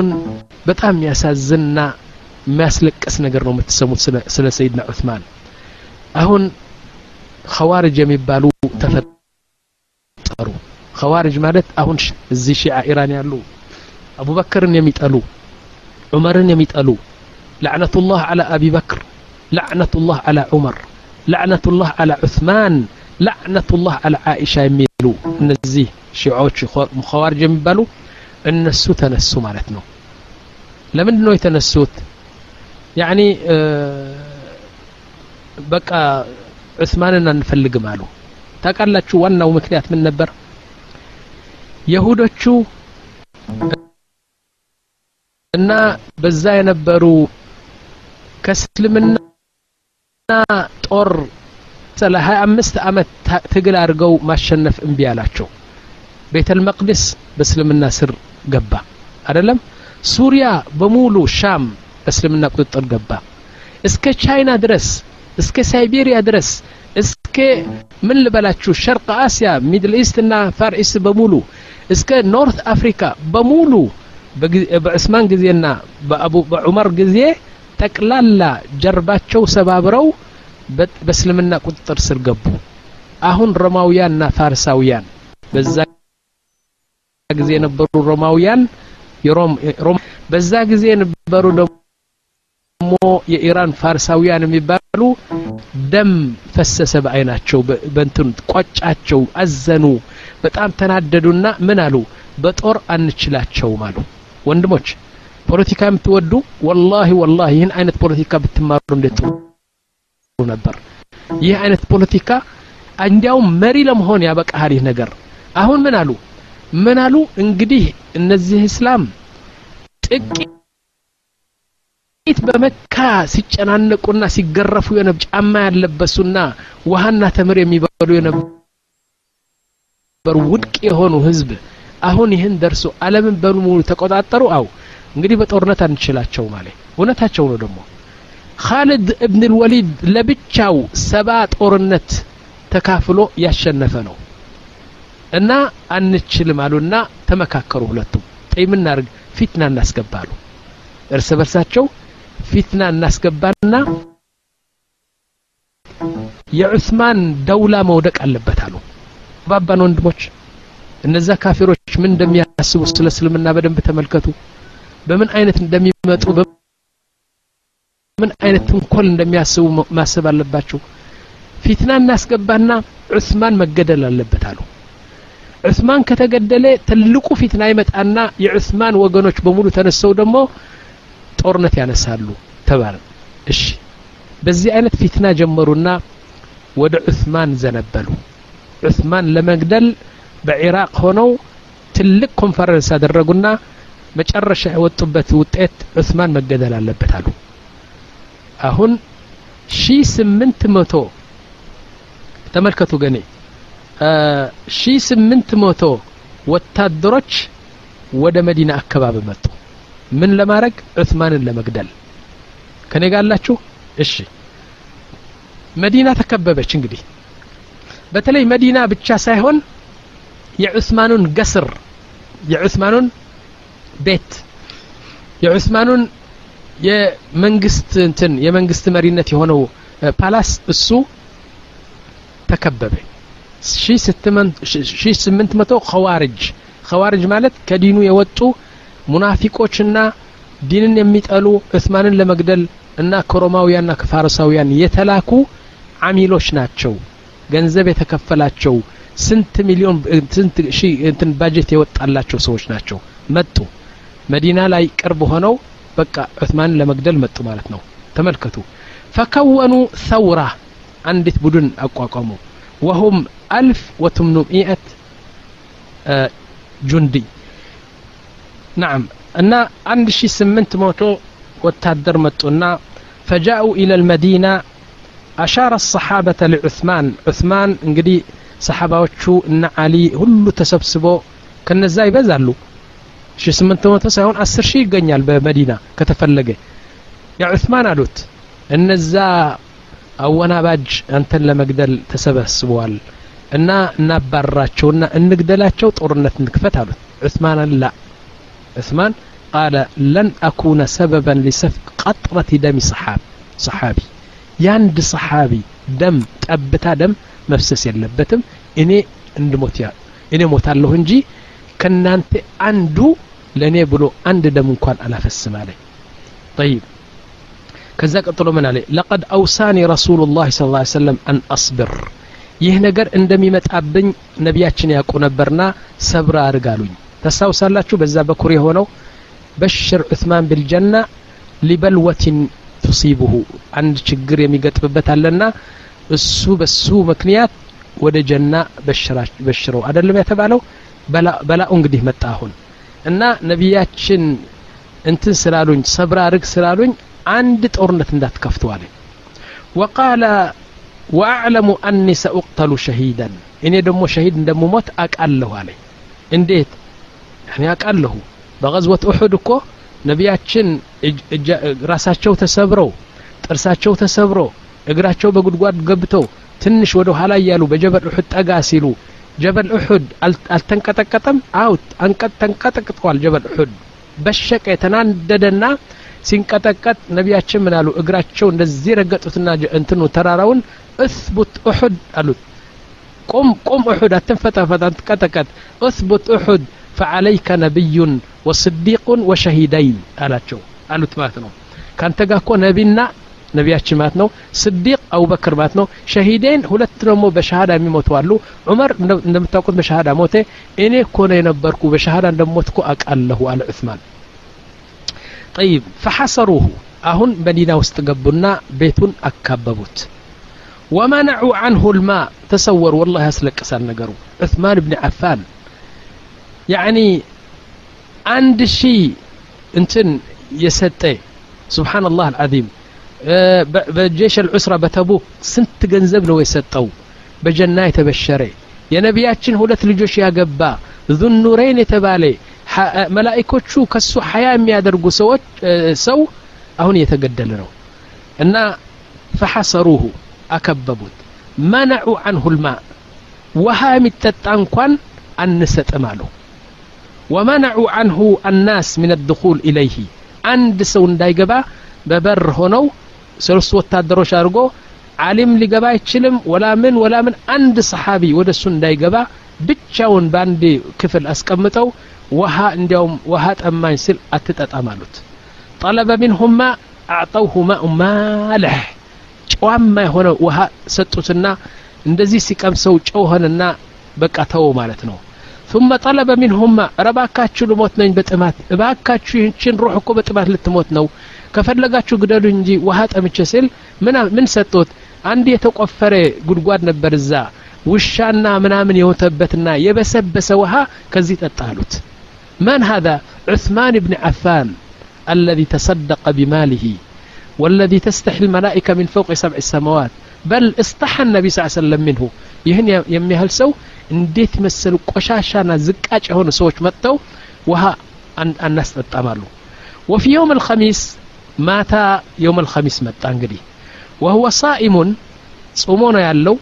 አሁን በጣም የሚያሳዝንና የሚያስለቅስ ነገር ነው የምትሰሙት ስለ ሰይድና ዑስማን አሁን ኸዋርጅ የሚባሉ ተፈጠሩ። ኸዋርጅ ማለት አሁን እዚህ ሺዓ ኢራን ያሉ አቡበክርን የሚጠሉ ዑመርን የሚጠሉ ለዕነቱላህ ዓላ አቢ በክር ለዕነቱላህ ዓላ ዑመር ለዕነቱላህ ዓላ ዑስማን ለዕነቱላህ ዓላ ዓኢሻ የሚሉ እነዚህ ሺዓዎች ኸዋርጅ የሚባሉ እነሱ ተነሱ ማለት ነው ለምንድን ነው የተነሱት ያኒ በቃ ዑስማንን አንፈልግም አሉ። ታውቃላችሁ ዋናው ምክንያት ምን ነበር? የሁዶቹ እና በዛ የነበሩ ከእስልምና ጦር ስለ 25 ዓመት ትግል አድርገው ማሸነፍ እምቢ አላቸው። ቤተል መቅዲስ በእስልምና ስር ገባ። አይደለም ሱሪያ በሙሉ ሻም በእስልምና ቁጥጥር ገባ። እስከ ቻይና ድረስ እስከ ሳይቤሪያ ድረስ እስከ ምን ልበላችሁ شرق آسيا Middle East እና Far በሙሉ እስከ North Africa በሙሉ በዑስማን ጊዜና በዑመር ጊዜ ጠቅላላ ጀርባቸው ሰባብረው በእስልምና ቁጥጥር ስር ገቡ። አሁን ሮማውያንና ፋርሳውያን በዛ ጊዜ የነበሩ ሮማውያን በዛ ጊዜ የነበሩ ደግሞ የኢራን ፋርሳውያን የሚባሉ ደም ፈሰሰ በአይናቸው በንትን ቆጫቸው አዘኑ በጣም ተናደዱና ምን አሉ? በጦር አንችላቸውም አሉ። ወንድሞች ፖለቲካ የምትወዱ ወላሂ ወላሂ ይህን አይነት ፖለቲካ ብትማሩ እንዴት ነበር? ይህ አይነት ፖለቲካ እንዲያውም መሪ ለመሆን ያበቃሃል ይህ ነገር። አሁን ምን አሉ ምን አሉ? እንግዲህ እነዚህ እስላም ጥቂት በመካ ሲጨናነቁና ሲገረፉ የነበ ጫማ ያለበሱና ውሃና ተምር የሚበሉ የነበሩ ውድቅ የሆኑ ህዝብ አሁን ይህን ደርሶ አለምን በሙሉ ተቆጣጠሩ? አው እንግዲህ በጦርነት አንችላቸው ማለት እውነታቸው ነው ደግሞ። ካሊድ እብን ልወሊድ ለብቻው ሰባ ጦርነት ተካፍሎ ያሸነፈ ነው እና አንችልም አሉና ተመካከሩ ሁለቱም። ጠይ ምናርግ ፊትና እናስገባሉ እርስ በርሳቸው ፊትና እናስገባና የዑስማን ደውላ መውደቅ አለበት አሉ። ባባን ወንድሞች እነዛ ካፊሮች ምን እንደሚያስቡ ስለ እስልምና በደንብ ተመልከቱ። በምን አይነት እንደሚመጡ በምን አይነት ትንኮል እንደሚያስቡ ማሰብ አለባቸው። ፊትና እናስገባና ዑስማን መገደል አለበት አሉ ዑስማን ከተገደለ ትልቁ ፊትና ይመጣና የዑስማን ወገኖች በሙሉ ተነሰው ደግሞ ጦርነት ያነሳሉ ተባለ። እሺ በዚህ አይነት ፊትና ጀመሩና ወደ ዑስማን ዘነበሉ። ዑስማን ለመግደል በኢራቅ ሆነው ትልቅ ኮንፈረንስ አደረጉና መጨረሻ የወጡበት ውጤት ዑስማን መገደል አለበት አሉ። አሁን ሺ ስምንት መቶ ተመልከቱ ገኔ ሺ ስምንት መቶ ወታደሮች ወደ መዲና አካባቢ መጡ። ምን ለማድረግ? ዑስማንን ለመግደል። ከኔ ጋላችሁ እሺ። መዲና ተከበበች እንግዲህ። በተለይ መዲና ብቻ ሳይሆን የዑስማኑን ገስር የዑስማኑን ቤት የዑስማኑን የመንግስት እንትን የመንግስት መሪነት የሆነው ፓላስ እሱ ተከበበ ሺ ስምንት መቶ ኸዋርጅ ኸዋርጅ ማለት ከዲኑ የወጡ ሙናፊቆችና ዲንን የሚጠሉ ዑስማንን ለመግደል እና ከሮማውያንና ከፋርሳውያን የተላኩ አሚሎች ናቸው። ገንዘብ የተከፈላቸው ስንት ሚሊዮን ስንት ሺ እንትን ባጀት የወጣላቸው ሰዎች ናቸው። መጡ። መዲና ላይ ቅርብ ሆነው በቃ ዑስማንን ለመግደል መጡ ማለት ነው። ተመልከቱ። ፈከወኑ ሰውራ አንዲት ቡድን አቋቋሙ ወሁም አልፍ ወትምኑሚአት ጁንዲ ናም እና አንድ ሺ ስምንት መቶ ወታደር መጡና ፈጃኡ ኢለ ልመዲና አሻረ ሰሓበተ ለዑስማን ዑስማን እንግዲህ ሰሓባዎቹ እነ አሊ ሁሉ ተሰብስቦ ከነዛ ይበዛሉ ሺ ስምንት መቶ ሳይሆን አስር ሺህ ይገኛል በመዲና ከተፈለገ ያ ዑስማን አሉት እነዛ አወናባጅ አንተን ለመግደል ተሰበስበዋል እና እናባረራቸውና እንግደላቸው ጦርነት እንክፈት አሉት ዑስማን ላ ዑስማን ቃለ ለን አኩነ ሰበበን ሊሰፍቅ ቀጥረት ደሚ ሰሓቢ የአንድ ሰሓቢ ደም ጠብታ ደም መፍሰስ የለበትም እኔ እንድሞት እኔ ሞታለሁ እንጂ ከናንተ አንዱ ለእኔ ብሎ አንድ ደም እንኳን አላፈስም አለ ጠይብ ከዛ ቀጥሎ ምን አለ? ለቀድ አውሳኒ ረሱሉ ላ ሰለም አን አስብር ይህ ነገር እንደሚመጣብኝ ነቢያችን ያውቁ ነበርና ሰብር አድርግ አሉኝ። ታስታውሳላችሁ? በዛ በኩር የሆነው በሽር ዑትማን ብልጀና ሊበልወቲን ቱሲቡሁ አንድ ችግር የሚገጥምበት አለና እሱ በሱ ምክንያት ወደ ጀና በሽረው አደለም የተባለው? በላኡ እንግዲህ መጣ አሁን እና ነቢያችን እንትን ስላሉኝ ሰብር አድርግ ስላሉኝ አንድ ጦርነት እንዳትከፍቱ አለ። ወቃለ ወአዕለሙ አኒ ሰኡቅተሉ ሸሂደን እኔ ደግሞ ሸሂድ እንደምሞት አቃለሁ አለ። እንዴት? ያኔ አቃለሁ። በቀዝወት እሑድ እኮ ነቢያችን ራሳቸው ተሰብረው ጥርሳቸው ተሰብሮ እግራቸው በጉድጓድ ገብተው ትንሽ ወደ ኋላ እያሉ በጀበል እሑድ ጠጋ ሲሉ ጀበል እሑድ አልተንቀጠቀጠም? አው ተንቀጠቅጠዋል ጀበል እሑድ በሸቀ የተናደደና ሲንቀጠቀጥ ነቢያችን ምን አሉ? እግራቸው እንደዚህ ረገጡትና እንትኑ ተራራውን እثቡት እሑድ አሉት። ቁም ቁም እሑድ አትንፈጠፈጥ አትንቀጠቀጥ እثቡት እሑድ ፈዓለይከ ነቢዩን ወስዲቁን ወሸሂደይን አላቸው። አሉት ማለት ነው። ካንተ ጋር እኮ ነቢና ነቢያችን ማለት ነው። ስዲቅ አቡበክር ማለት ነው። ሸሂዴን ሁለት ደግሞ በሸሃዳ የሚሞቱ አሉ። ዑመር እንደምታውቁት በሸሃዳ ሞተ። እኔ እኮ ነው የነበርኩ በሸሃዳ እንደሞት እኮ አቃለሁ አለ ዑስማን ጠይብ ፈሐሰሩሁ አሁን መዲና ውስጥ ገቡና ቤቱን አካበቡት። ወመነዑ አንሁ ልማ ተሰወሩ። ወላሂ ያስለቅሳል ነገሩ። ዑስማን ብን ዓፋን ያዕኒ አንድ ሺህ እንትን የሰጠ። ስብሓን ላህ አልዓዚም በጀሽ አልዑስራ በተቡክ ስንት ገንዘብ ነው የሰጠው? በጀና የተበሸረ። የነቢያችን ሁለት ልጆች ያገባ። ዙኑሬን የተባለ መላኢኮቹ ከሱ ሀያ የሚያደርጉ ሰዎች ሰው አሁን እየተገደለ ነው። እና ፈሐሰሩሁ አከበቡት። መነዑ አንሁ ልማ ውሃ የሚጠጣ እንኳን አንሰጥም አለው ወመነዑ አንሁ አናስ ምን አድኹል ኢለይህ አንድ ሰው እንዳይገባ በበር ሆነው ሶስት ወታደሮች አድርጎ አሊም ሊገባ አይችልም ወላ ምን ወላ ምን አንድ ሰሓቢ ወደ እሱ እንዳይገባ ብቻውን በአንድ ክፍል አስቀምጠው ውሃ እንዲያውም ውሃ ጠማኝ ስል አትጠጣም አሉት ጠለበ ሚንሁማ አዕጠውሁ ማኡ ማለሕ ጨዋማ የሆነ ውሃ ሰጡትና እንደዚህ ሲቀምሰው ጨው ሆነና በቃ ተወው ማለት ነው ثم طلب منهما ረባካችሁ ልሞት ነኝ በጥማት እባካችሁ ይህችን ሩሕ እኮ በጥማት ልትሞት ነው ከፈለጋችሁ ግደሉ እንጂ ውሃ ጠምቼ ስል ምን ሰጡት አንድ የተቆፈረ ጉድጓድ ነበር እዛ ውሻና ምናምን የወተበትና የበሰበሰ ውሃ ከዚህ ጠጣ አሉት من هذا عثمان بن عفان الذي تصدق بماله والذي تستحي الملائكة من فوق سبع السماوات بل استحى النبي صلى الله عليه وسلم منه ይህን የሚያህል ሰው እንዴት መሰሉ ቆሻሻና ዝቃጭ የሆኑ ሰዎች መጥተው ውሃ አናስጠጣም አሉ ወፊ የውም الخميس ማታ የውም الخميس መጣ እንግዲህ وهو صائم ጾሞ ነው ያለው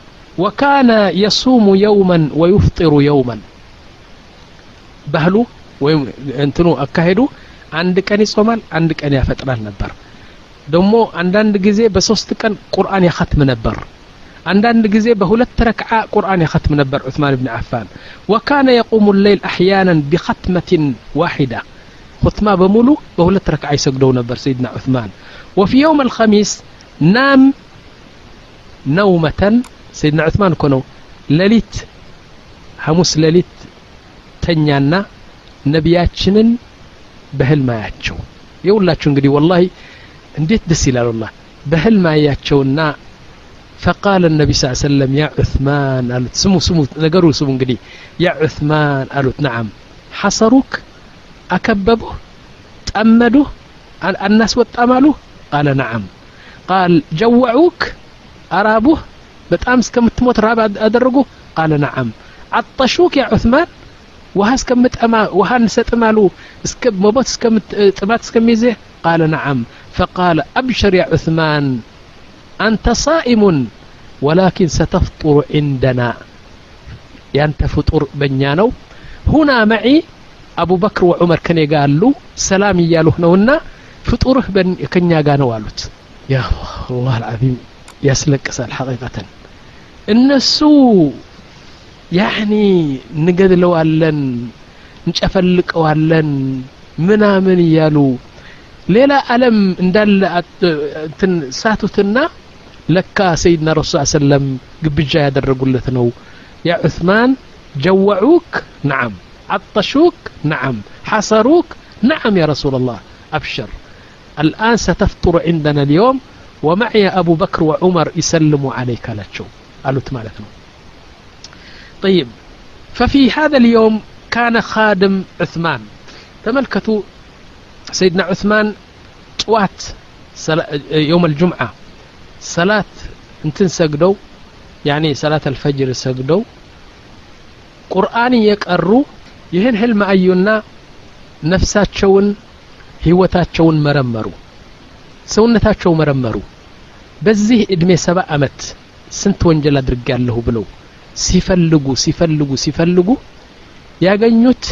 وكان يصوم يوما ويفطر يوما ባህሉ ወይም እንትኑ አካሄዱ አንድ ቀን ይጾማል አንድ ቀን ያፈጥራል ነበር። ደግሞ አንዳንድ ጊዜ በሶስት ቀን ቁርአን ያኸትም ነበር። አንዳንድ ጊዜ በሁለት ረክዓ ቁርአን ያኸትም ነበር ዑስማን ብን ዓፋን ወካነ የቁሙ ሌይል አሕያናን ቢኸትመትን ዋሒዳ። ኹትማ በሙሉ በሁለት ረክዓ ይሰግደው ነበር ሰይድና ዑስማን። ወፊ የውም አልኸሚስ ናም ነውመተን። ሰይድና ዑስማን እኮ ነው ሌሊት ሐሙስ ሌሊት ተኛና ነቢያችንን በህልም አያቸው የሁላችሁ እንግዲህ ወላሂ እንዴት ደስ ይላል ወላሂ በህልም አያቸውና فقال النبي صلى الله عليه وسلم يا عثمان قالت سمو سمو نقروا سمو انقدي يا عثمان قالت نعم حصروك أكببوه تأمدوه الناس واتأملوه قال نعم قال جوعوك أرابوه بتأمس كم تموت راب أدرقوه قال نعم عطشوك يا عثمان ውሃ እስከምጠማ ውሃ እንሰጥማሉ መቦት ጥማት እስከሚይዝህ? ቃለ ነዓም። ፈቃለ አብሽር ያ ዑስማን አንተ ሳኢሙን ወላኪን ሰተፍጡሩ ዒንደና። ያንተ ፍጡር በእኛ ነው። ሁና መዒ አቡበክር ወዑመር ከኔ ጋር አሉ። ሰላም እያሉህ ነውና ፍጡርህ ከኛ ጋር ነው አሉት። ያ አላህ አልዓዚም ያስለቅሳል ሐቂቀተን። እነሱ ያኒ እንገድለዋለን እንጨፈልቀዋለን ምናምን እያሉ ሌላ ዓለም እንዳለ እንትን ሳቱትና ለካ ሰይድና ረሱል ሰለም ግብዣ ያደረጉለት ነው ያ ዑስማን ጀወዑክ ነዓም عطشوك نعم حصروك نعم يا رسول الله أبشر الآن ستفطر عندنا اليوم ومعي أبو بكر وعمر يسلموا عليك لتشو قالوا مالتنا طيب ففي هذا اليوم كان خادم عثمان تملكتوا سيدنا عثمان طوات يوم الجمعة صلاة انتن سجدوا يعني صلاة الفجر سجدوا ቁርአን እየቀሩ ይህን ህልም አዩና ነፍሳቸውን ህይወታቸውን መረመሩ ሰውነታቸው መረመሩ በዚህ እድሜ ሰባ አመት ስንት ወንጀል አድርጌያለሁ ብለው ሲፈልጉ ሲፈልጉ ሲፈልጉ ያገኙት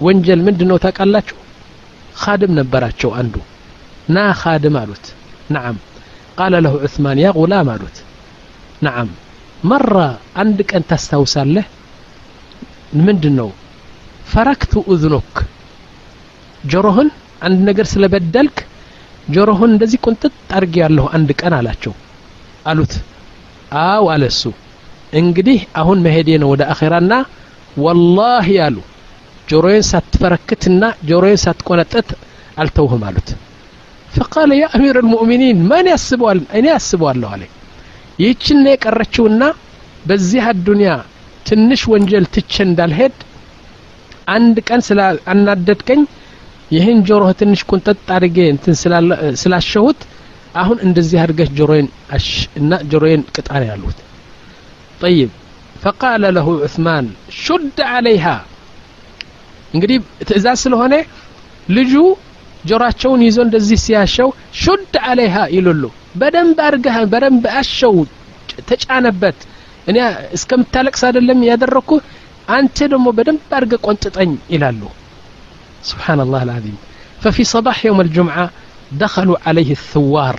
ወንጀል ምንድን ነው ታውቃላችሁ ነበራቸው አንዱ። ና ካድም አሉት። ነዓም ቃለ ለሁ ዑስማን ያ ጉላም አሉት። ነዓም መራ አንድ ቀን ታስታውሳለህ? ምንድን ነው ፈረክቱ እዝኖክ ጆሮህን አንድ ነገር ስለበደልክ ጆሮህን እንደዚህ ቁንጥጥ አድርጌ ያለሁ አንድ ቀን አላቸው። አሉት። አው አለሱ እንግዲህ አሁን መሄዴ ነው ወደ አኼራና ወላሂ አሉ ጆሮዬን ሳትፈረክትና ጆሮዬን ሳትቆነጠት አልተውህም አሉት። ፈቃለ ያ አሚር ልሙእሚኒን ማን ያስበዋል? እኔ ያስበዋለሁ አለ ይህችን የቀረችውና በዚህ አዱንያ ትንሽ ወንጀል ትቼ እንዳልሄድ አንድ ቀን ስላናደድከኝ ይህን ጆሮህ ትንሽ ቁንጠጥ አድርጌ እንትን ስላሸሁት አሁን እንደዚህ አድርገህ ጆሮዬን እና ጆሮዬን ቅጣን ያሉት طيب فقال له عثمان شد عليها እንግዲህ ትእዛዝ ስለሆነ ልጁ ጆሮአቸውን ይዞ እንደዚህ ሲያሸው ሹድ አለይሃ ይሉሉ በደንብ አድርገህ በደንብ አሸው ተጫነበት እኔ እስከምታለቅስ አይደለም ያደረኩ አንተ ደግሞ በደንብ አድርገህ ቆንጥጠኝ ይላሉ سبحان الله العظيم ففي صباح يوم الجمعة دخلوا عليه الثوار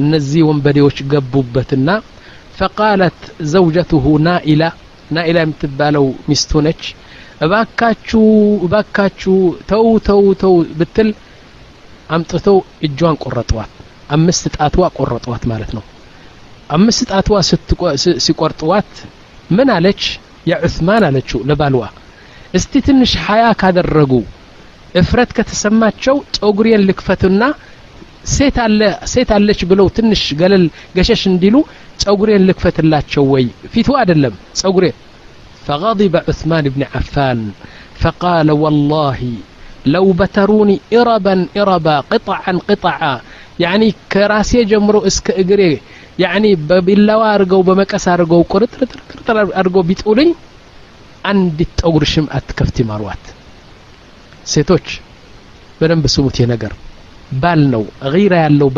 እነዚህ ወንበዴዎች ገቡበትና فقالت زوجته نائلة نائلة متبالو مستونج باكاتشو باكاتشو تو تو تو بتل أمتتو إجوان قرطوات مستت أتوا قرطوات مالتنو مستت أتوا سيقرطوات من عليك يا عثمان عليك لبالوا استتنش حياك هذا الرجو افرد كتسمات شو تقولي لكفتنا ሴት አለ ሴት አለች ብለው ትንሽ ገለል ገሸሽ እንዲሉ ጸጉሬን ልክፈትላቸው ወይ ፊቱ አይደለም ጸጉሬን فغضب عثمان بن عفان فقال والله لو بتروني إربا إربا قطعا قطعا يعني كراسي جمرو اسك اجري يعني ببلاوا ارغو بمقس ارغو قرط قرط ارغو ቢጥሉኝ አንዲት ጠጉር ሽም አትከፍቲ ማርዋት ሴቶች በደንብ ስሙት ነገር ባል ነው ጊራ ያለው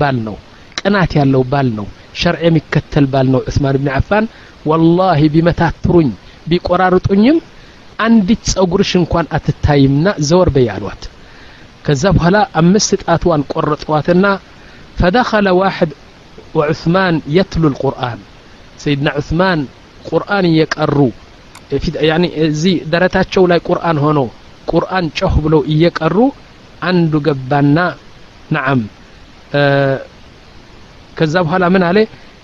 ባል ነው ቅናት ያለው ባል ነው ሸርዕ የሚከተል ባል ነው ዑስማን ብን አፋን ወላሂ ቢመታትሩኝ ቢቆራርጡኝም አንዲት ጸጉርሽ እንኳን አትታይምና ዘወር በይ አሏት ከዛ በኋላ አምስት ጣትዋን ቆረጠዋትና ፈደኸለ ዋሕድ وعثمان يتلو القرآن سيدنا عثمان قرآن يقروا يعني زي درتاتشو لاي قرآن هونو قرآن ጮህ ብለው እየቀሩ አንዱ ገባና نعم آه ከዛ በኋላ ምን አለ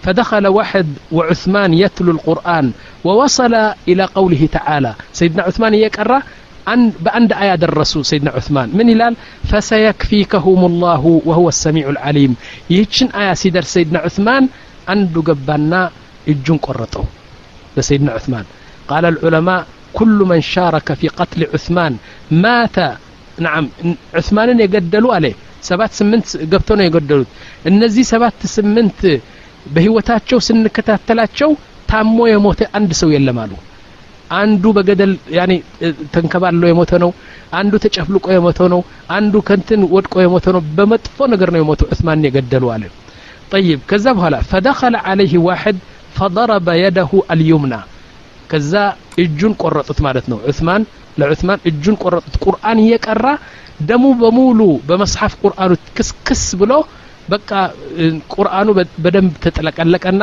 فدخل واحد وعثمان يتلو القرآن ووصل إلى قوله تعالى سيدنا عثمان يقرأ أن بأند آية الرسول سيدنا عثمان من إلال فسيكفيكهم الله وهو السميع العليم يهتشن آية سيدر سيدنا عثمان أندو قبانا الجن قرطو لسيدنا عثمان قال العلماء كل من شارك في قتل عثمان مات نعم عثمان يقدلوا عليه ሰባት ስምንት ገብተው ነው የገደሉት እነዚህ ሰባት ስምንት በህይወታቸው ስንከታተላቸው ታሞ የሞተ አንድ ሰው የለም አሉ አንዱ በገደል ያኔ ተንከባሎ የሞተ ነው አንዱ ተጨፍልቆ የሞተ ነው አንዱ ከንትን ወድቆ የሞተ ነው በመጥፎ ነገር ነው የሞቱ ዑስማን የገደሉ አለ طيب ከዛ በኋላ فدخل عليه واحد فضرب يده اليمنى ከዛ እጁን ቆረጡት ማለት ነው ዑስማን ለዑስማን እጁን ቆረጡት ቁርአን እየቀራ ደሙ በሙሉ በመጽሐፍ ቁርአኑ ክስክስ ብሎ በቃ ቁርአኑ በደንብ ተጠለቀለቀና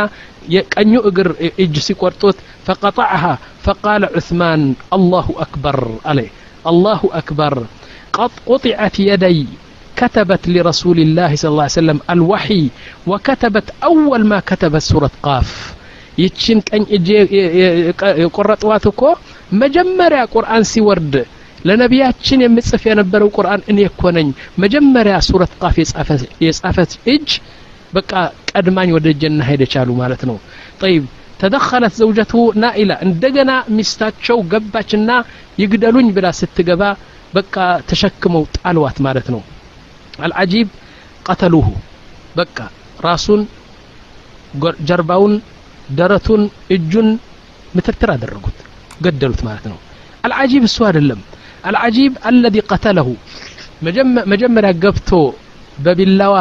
የቀኙ እግር እጅ ሲቆርጡት ፈቀጠዐሃ ፈቃለ ዑስማን አላሁ አክበር አለ አላሁ አክበር قد قطعت يدي كتبت لرسول الله صلى الله عليه وسلم الوحي وكتبت أول ما كتبت سورة قاف ይችን ቀኝ እጅ የቆረጥዋት እኮ መጀመሪያ ቁርአን ሲወርድ ለነቢያችን የምጽፍ የነበረው ቁርአን እኔ እኮ ነኝ። መጀመሪያ ሱረት ቃፍ የጻፈት እጅ በቃ ቀድማኝ ወደ ጀና ሄደች አሉ ማለት ነው። ጠይብ ተደኸለት ዘውጀቱ ናኢላ እንደገና ሚስታቸው ገባችና ይግደሉኝ ብላ ስትገባ በቃ ተሸክመው ጣልዋት ማለት ነው። አልዓጂብ ቀተሉሁ በቃ ራሱን ጀርባውን ደረቱን እጁን ምትርትር አደረጉት ገደሉት ማለት ነው አልዓጂብ እሱ አይደለም አልዓጂብ አለዚ ቀተለሁ መጀመሪያ ገብቶ በቢላዋ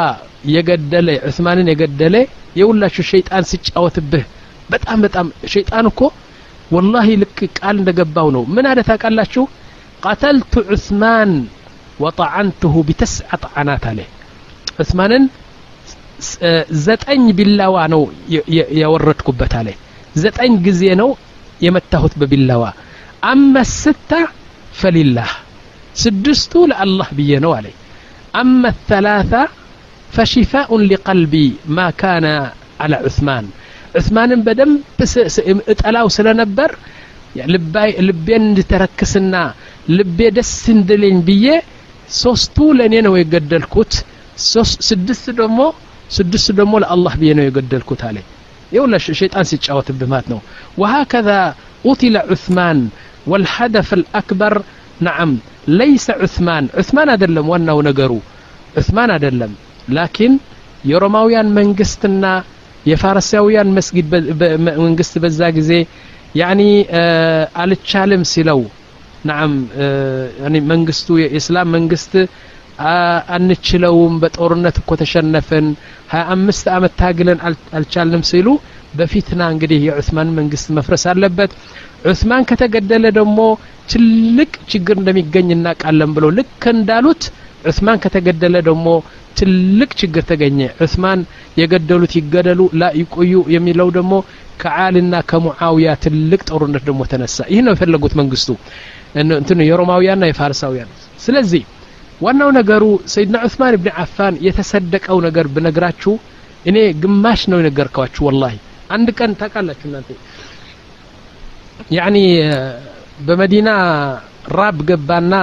የገደለ ዑስማንን የገደለ የሁላችሁ ሸይጣን ሲጫወትብህ በጣም በጣም ሸይጣን እኮ ወላሂ ልክ ቃል እንደገባው ነው። ምን አለ ታውቃላችሁ? ቀተልቱ ዑስማን ወጠዓንትሁ ቢተስዓ ጠዓናት አለ። ዑስማንን ዘጠኝ ቢላዋ ነው ያወረድኩበት አለ። ዘጠኝ ጊዜ ነው የመታሁት በቢላዋ። አመ ስታ ፈሊላህ ስድስቱ ለአላህ ብዬ ነው አለ አመ ተላታ ፈሽፋኡን ሊቀልቢ ማ ካነ አላ ዑስማን። ዑስማንን በደንብ እጠላው ስለነበር ልቤን እንድተረክስና ልቤ ደስ እንድልኝ ብዬ ሶስቱ ለእኔ ነው የገደልኩት። ስድስት ደግሞ ስድስት ደግሞ ለአላህ ብዬ ነው የገደልኩት አለ የውላ ሸይጣን ሲጫወትብህ ማለት ነው። ወሀከዛ ቁትለ ዑስማን ወልሐደፍ አልአክበር። ነዓም ለይሰ ዑስማን ዑስማን አይደለም ዋናው ነገሩ ዑስማን አይደለም። ላኪን የሮማውያን መንግስትና የፋርሳውያን መስጊድ መንግስት በዛ ጊዜ ያኒ አልቻልም ሲለው ናም መንግስቱ የእስላም መንግስት አንችለውም በጦርነት እኮ ተሸነፍን ሀያ አምስት አመት ታግለን አልቻልንም ሲሉ በፊትና እንግዲህ የዑስማን መንግስት መፍረስ አለበት። ዑስማን ከተገደለ ደግሞ ትልቅ ችግር እንደሚገኝ እናቃለን ብሎ ልክ እንዳሉት ዑስማን ከተገደለ ደግሞ ትልቅ ችግር ተገኘ። ዑስማን የገደሉት ይገደሉ ላ ይቆዩ የሚለው ደግሞ ከዓልና ከሙዓውያ ትልቅ ጦርነት ደግሞ ተነሳ። ይህ ነው የፈለጉት መንግስቱ። እንትኑ የሮማውያንና የፋርሳውያን። ስለዚህ ዋናው ነገሩ ሰይድና ዑስማን ብን አፋን የተሰደቀው ነገር ብነግራችሁ እኔ ግማሽ ነው የነገርኳችሁ ወላሂ። አንድ ቀን ታውቃላችሁ እናንተ። ያኒ በመዲና ራብ ገባና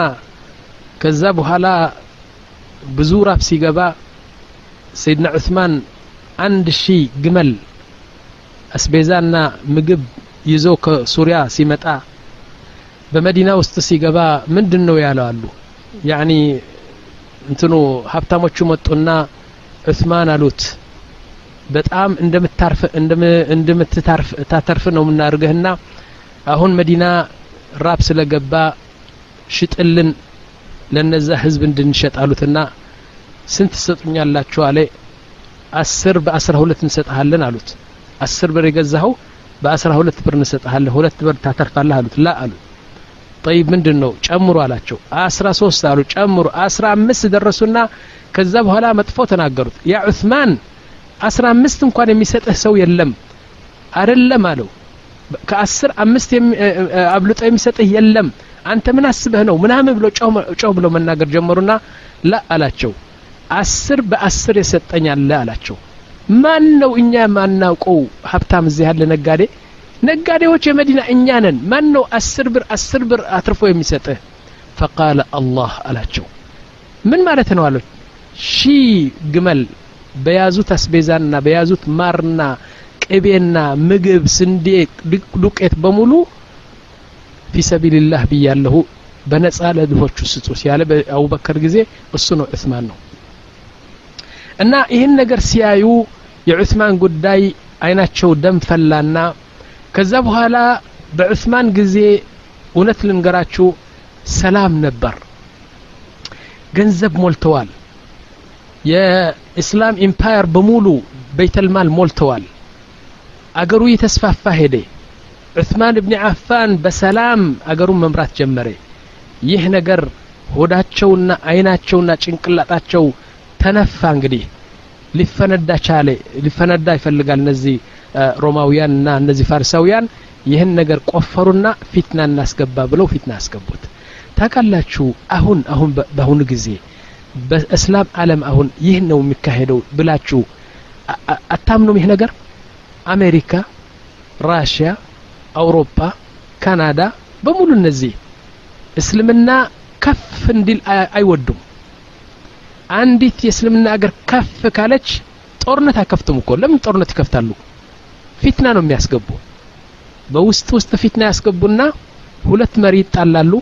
ከዛ በኋላ ብዙ ራብ ሲገባ ሰይድና ዑስማን አንድ ሺህ ግመል አስቤዛና ምግብ ይዞ ከሱሪያ ሲመጣ በመዲና ውስጥ ሲገባ ምንድን ነው ያለው አሉ ያኒ እንትኑ ሀብታሞቹ መጡና ዑስማን አሉት። በጣም እንደምታርፍ እንደምትታርፍ ታተርፍ ነው የምናደርገህና አሁን መዲና ራብ ስለገባ ሽጥልን ለነዛ ህዝብ እንድንሸጥ አሉትና ስንት ትሰጡኛላችሁ አለ። አስር በአስራ ሁለት እንሰጥሃለን አሉት። አስር ብር የገዛኸው በአስራ ሁለት ብር እንሰጥሃለን ሁለት ብር ታተርፋለህ አሉት። ላ አሉ ጠይብ ምንድን ነው ጨምሩ አላቸው። አስራ ሶስት አሉ። ጨምሩ። አስራ አምስት ደረሱና ከዛ በኋላ መጥፎ ተናገሩት። ያ ዑስማን አስራ አምስት እንኳን የሚሰጥህ ሰው የለም አደለም አለው። ከአስር አምስት አብልጦ የሚሰጥህ የለም። አንተ ምን አስበህ ነው? ምናምን ብሎ ጨው ብሎ መናገር ጀመሩና ላ አላቸው። አስር በአስር የሰጠኝ አለ አላቸው። ማን ነው እኛ ማናውቀው ሀብታም እዚህ ያለ ነጋዴ ነጋዴዎች የመዲና እኛ ነን። ማን ነው አስር ብር አስር ብር አትርፎ የሚሰጥህ? ፈቃለ አላህ አላቸው። ምን ማለት ነው አሉት? ሺ ግመል በያዙት አስቤዛና በያዙት ማርና ቅቤና ምግብ ስንዴ ዱቄት በሙሉ في سبيل الله ብያለሁ። በነጻ ለድሆቹ ስጡት ያለ በአቡበከር ጊዜ እሱ ነው ዑስማን ነው። እና ይህን ነገር ሲያዩ የዑስማን ጉዳይ አይናቸው ደም ፈላና ከዛ በኋላ በዑስማን ጊዜ እውነት ልንገራችሁ ሰላም ነበር። ገንዘብ ሞልተዋል። የኢስላም empire በሙሉ بيت المال ሞልተዋል። አገሩ የተስፋፋ ሄደ። ዑስማን እብኒ አፋን በሰላም አገሩን መምራት ጀመረ። ይህ ነገር ሆዳቸውና አይናቸውና ጭንቅላጣቸው ተነፋ። እንግዲህ ሊፈነዳ ቻለ። ሊፈነዳ ይፈልጋል እነዚህ ሮማውያን እና እነዚህ ፋሪሳውያን ይህን ነገር ቆፈሩና ፊትና እናስገባ ብለው ፊትና አስገቡት። ታውቃላችሁ አሁን አሁን በአሁኑ ጊዜ በእስላም ዓለም አሁን ይህ ነው የሚካሄደው ብላችሁ አታምኑም ይህ ነገር? አሜሪካ ራሽያ አውሮፓ ካናዳ በሙሉ እነዚህ እስልምና ከፍ እንዲል አይወዱም። አንዲት የእስልምና አገር ከፍ ካለች ጦርነት አይከፍቱም እኮ። ለምን ጦርነት ይከፍታሉ ፊትና ነው የሚያስገቡ። በውስጥ ውስጥ ፊትና ያስገቡና ሁለት መሪ ይጣላሉ።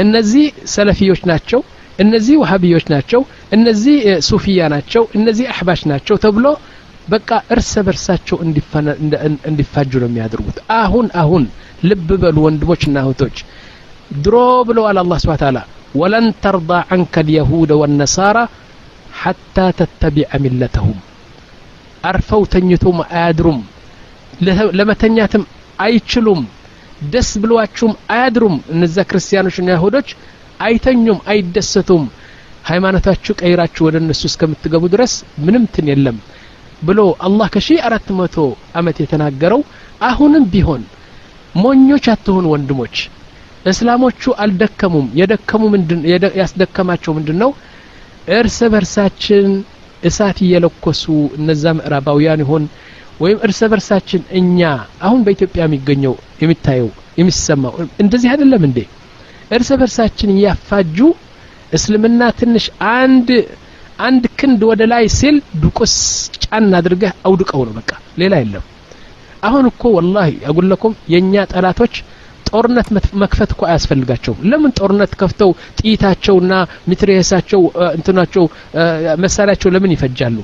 እነዚህ ሰለፊዮች ናቸው እነዚህ ወሃቢዮች ናቸው እነዚህ ሱፊያ ናቸው እነዚህ አሕባሽ ናቸው ተብሎ በቃ እርስ በርሳቸው እንዲፋጁ ነው የሚያደርጉት። አሁን አሁን ልብ በሉ ወንድሞችና እህቶች ድሮ ብለዋል አላህ ስብሓ ታላ ወለን ተርዳ ዐንከ ልየሁድ ወነሳራ ሐታ ተተቢዐ ሚለተሁም። አርፈው ተኝቶም አያድሩም ለመተኛትም አይችሉም ደስ ብሏችሁም አያድሩም። እነዛ ክርስቲያኖችና ይሁዶች አይተኙም አይደሰቱም። ሃይማኖታችሁ ቀይራችሁ ወደ እነሱ እስከምትገቡ ድረስ ምንም ትን የለም ብሎ አላህ ከሺህ አራት መቶ አመት የተናገረው አሁንም ቢሆን ሞኞች አትሆኑ ወንድሞች እስላሞቹ አልደከሙም። የደከሙ ያስደከማቸው ምንድን ነው እርስ በርሳችን እሳት እየለኮሱ እነዛ ምዕራባውያን ይሆን ወይም እርስ በርሳችን እኛ አሁን በኢትዮጵያ የሚገኘው የሚታየው የሚሰማው እንደዚህ አይደለም እንዴ? እርስ በርሳችን እያፋጁ እስልምና ትንሽ አንድ አንድ ክንድ ወደ ላይ ሲል ዱቁስ ጫን አድርገህ አውድቀው ነው በቃ ሌላ የለም። አሁን እኮ ወላሂ አጉለኩም የእኛ ጠላቶች ጦርነት መክፈት እኮ አያስፈልጋቸውም። ለምን ጦርነት ከፍተው ጥይታቸውና ሚትሬሳቸው እንትናቸው መሳሪያቸው ለምን ይፈጃሉ?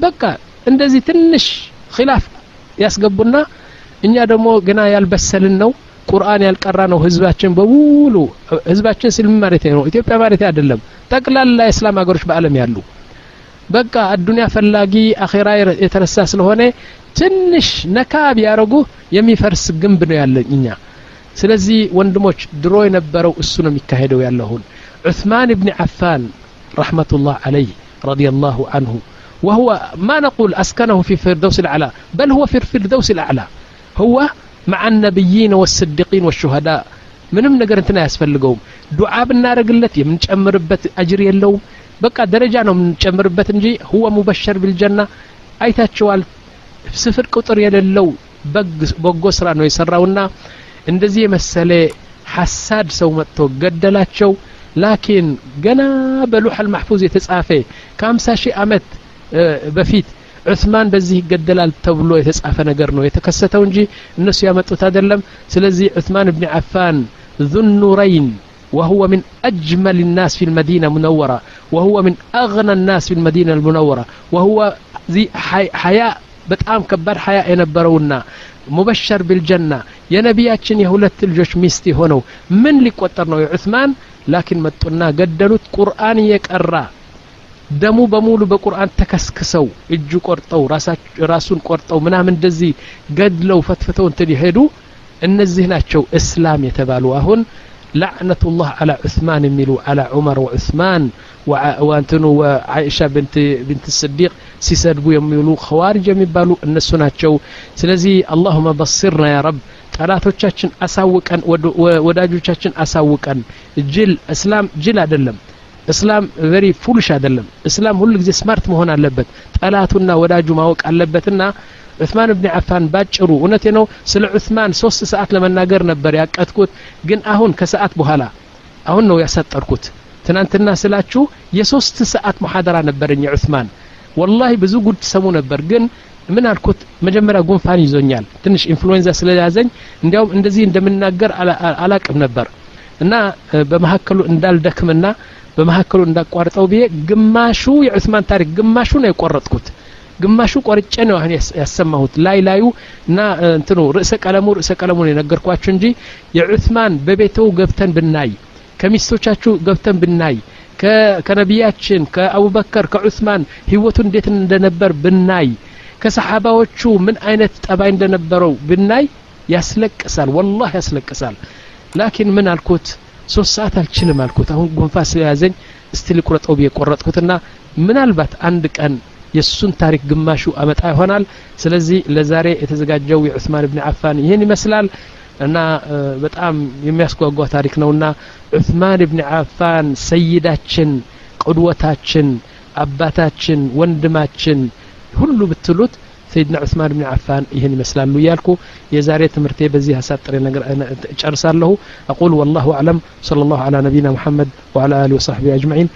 በቃ እንደዚህ ትንሽ ኪላፍ ያስገቡና እኛ ደግሞ ገና ያልበሰልን ነው ቁርአን ያልቀራ ነው ህዝባችን በሙሉ ህዝባችን ስልም ማለት ነው ኢትዮጵያ ማለት አይደለም ጠቅላላ የእስላም ሀገሮች በአለም ያሉ። በቃ አዱንያ ፈላጊ አኼራ የተነሳ ስለሆነ ትንሽ ነካ ቢያረጉ የሚፈርስ ግንብ ነው ያለን እኛ። ስለዚህ ወንድሞች ድሮ የነበረው እሱ ነው የሚካሄደው ያለሁን ዑስማን ብን አፋን ረሕመቱላህ አለይህ ረዲየላሁ አንሁ وهو ما نقول أسكنه في فردوس الأعلى بل هو في الفردوس الأعلى هو مع النبيين والصديقين والشهداء ምንም ነገር እንትና አያስፈልገውም ዱዓ ብናደረግለት የምንጨምርበት አጅር የለውም በቃ ደረጃ ነው የምንጨምርበት እንጂ ሁወ ሙበሸር ቢልጀና አይታችኋል ስፍር ቁጥር የሌለው በጎ ስራ ነው የሰራውና እንደዚህ የመሰለ ሐሳድ ሰው መጥቶ ገደላቸው ላኪን ገና በሉሐል ማሕፉዝ የተጻፈ ከ50 ሺህ ዓመት በፊት ዑስማን በዚህ ይገደላል ተብሎ የተጻፈ ነገር ነው የተከሰተው እንጂ እነሱ ያመጡት አይደለም ስለዚህ ዑስማን ብን ዓፋን ذو النورين وهو من أجمل الناس في المدينة المنورة وهو من أغنى الناس في المدينة المنورة وهو ذي حياء በጣም ከባድ ሀያ የነበረውና ሙበሸር ቢልጀና የነቢያችን የሁለት ልጆች ሚስት የሆነው ምን ሊቆጠር ነው የዑስማን ላኪን መጡና ገደሉት ቁርአን እየቀራ ደሙ በሙሉ በቁርአን ተከስክሰው እጁ ቆርጠው ራሱን ቆርጠው ምናምን እንደዚህ ገድለው ፈትፍተው እንትን ይሄዱ እነዚህ ናቸው እስላም የተባሉ። አሁን ላዕነቱላህ አላ ዑስማን የሚሉ አላ ዑመር ወዑስማን ወንትኑ ወዓኢሻ ብንት ስዲቅ ሲሰድቡ የሚውሉ ኸዋሪጅ የሚባሉ እነሱ ናቸው። ስለዚህ اللهم بصرنا يا رب ጠላቶቻችን አሳውቀን ወዳጆቻችን አሳውቀን። ጅል እስላም ጅል አይደለም እስላም very foolish አይደለም። እስላም ሁሉ ጊዜ smart መሆን አለበት። ጠላቱና ወዳጁ ማወቅ አለበትና ዑስማን ብን አፋን ባጭሩ እውነቴ ነው። ስለ ዑስማን ሶስት ሰዓት ለመናገር ነበር ያቀትኩት ግን አሁን ከሰዓት በኋላ አሁን ነው ያሳጠርኩት። ትናንትና ስላችሁ የሶስት ሰዓት ሙሐደራ ነበረኝ የዑስማን። ወላሂ ብዙ ጉድ ሰሙ ነበር ግን ምን አልኩት? መጀመሪያ ጉንፋን ይዞኛል። ትንሽ ኢንፍሉዌንዛ ስለያዘኝ እንዲያውም እንደዚህ እንደምናገር አላቅም ነበር። እና በመካከሉ እንዳልደክምና በመካከሉ እንዳቋርጠው ብዬ ግማሹ የዑስማን ታሪክ ግማሹ ነው የቆረጥኩት። ግማሹ ቆርጬ ነው አሁን ያሰማሁት። ላይ ላዩ እና እንትኑ ርዕሰ ቀለሙ ርዕሰ ቀለሙን የነገርኳችሁ እንጂ የዑስማን በቤተው ገብተን ብናይ ከሚስቶቻችሁ ገብተን ብናይ ከነቢያችን ከአቡበከር ከዑስማን ህይወቱ እንዴት እንደነበር ብናይ ከሰሓባዎቹ ምን አይነት ጠባይ እንደነበረው ብናይ ያስለቅሳል ወላህ ያስለቅሳል። ላኪን ምን አልኩት ሶስት ሰዓት አልችልም አልኩት። አሁን ጉንፋን ስለያዘኝ እስቲ ልቁረጠው ብዬ ቆረጥኩትና ምናልባት አንድ ቀን የእሱን ታሪክ ግማሹ አመጣ ይሆናል። ስለዚህ ለዛሬ የተዘጋጀው የዑስማን ብን አፋን ይህን ይመስላል እና በጣም የሚያስጓጓ ታሪክ ነውና ዑስማን ብን አፋን ሰይዳችን ቅድወታችን አባታችን ወንድማችን ሁሉ ብትሉት ሰይድና ዑስማን ብን አፋን ይህን ይመስላሉ እያልኩ የዛሬ ትምህርቴ በዚህ አሳጥሬ ነገር ጨርሳለሁ አቁል ወላሁ አዕለም صلى الله على نبينا محمد وعلى آله وصحبه أجمعين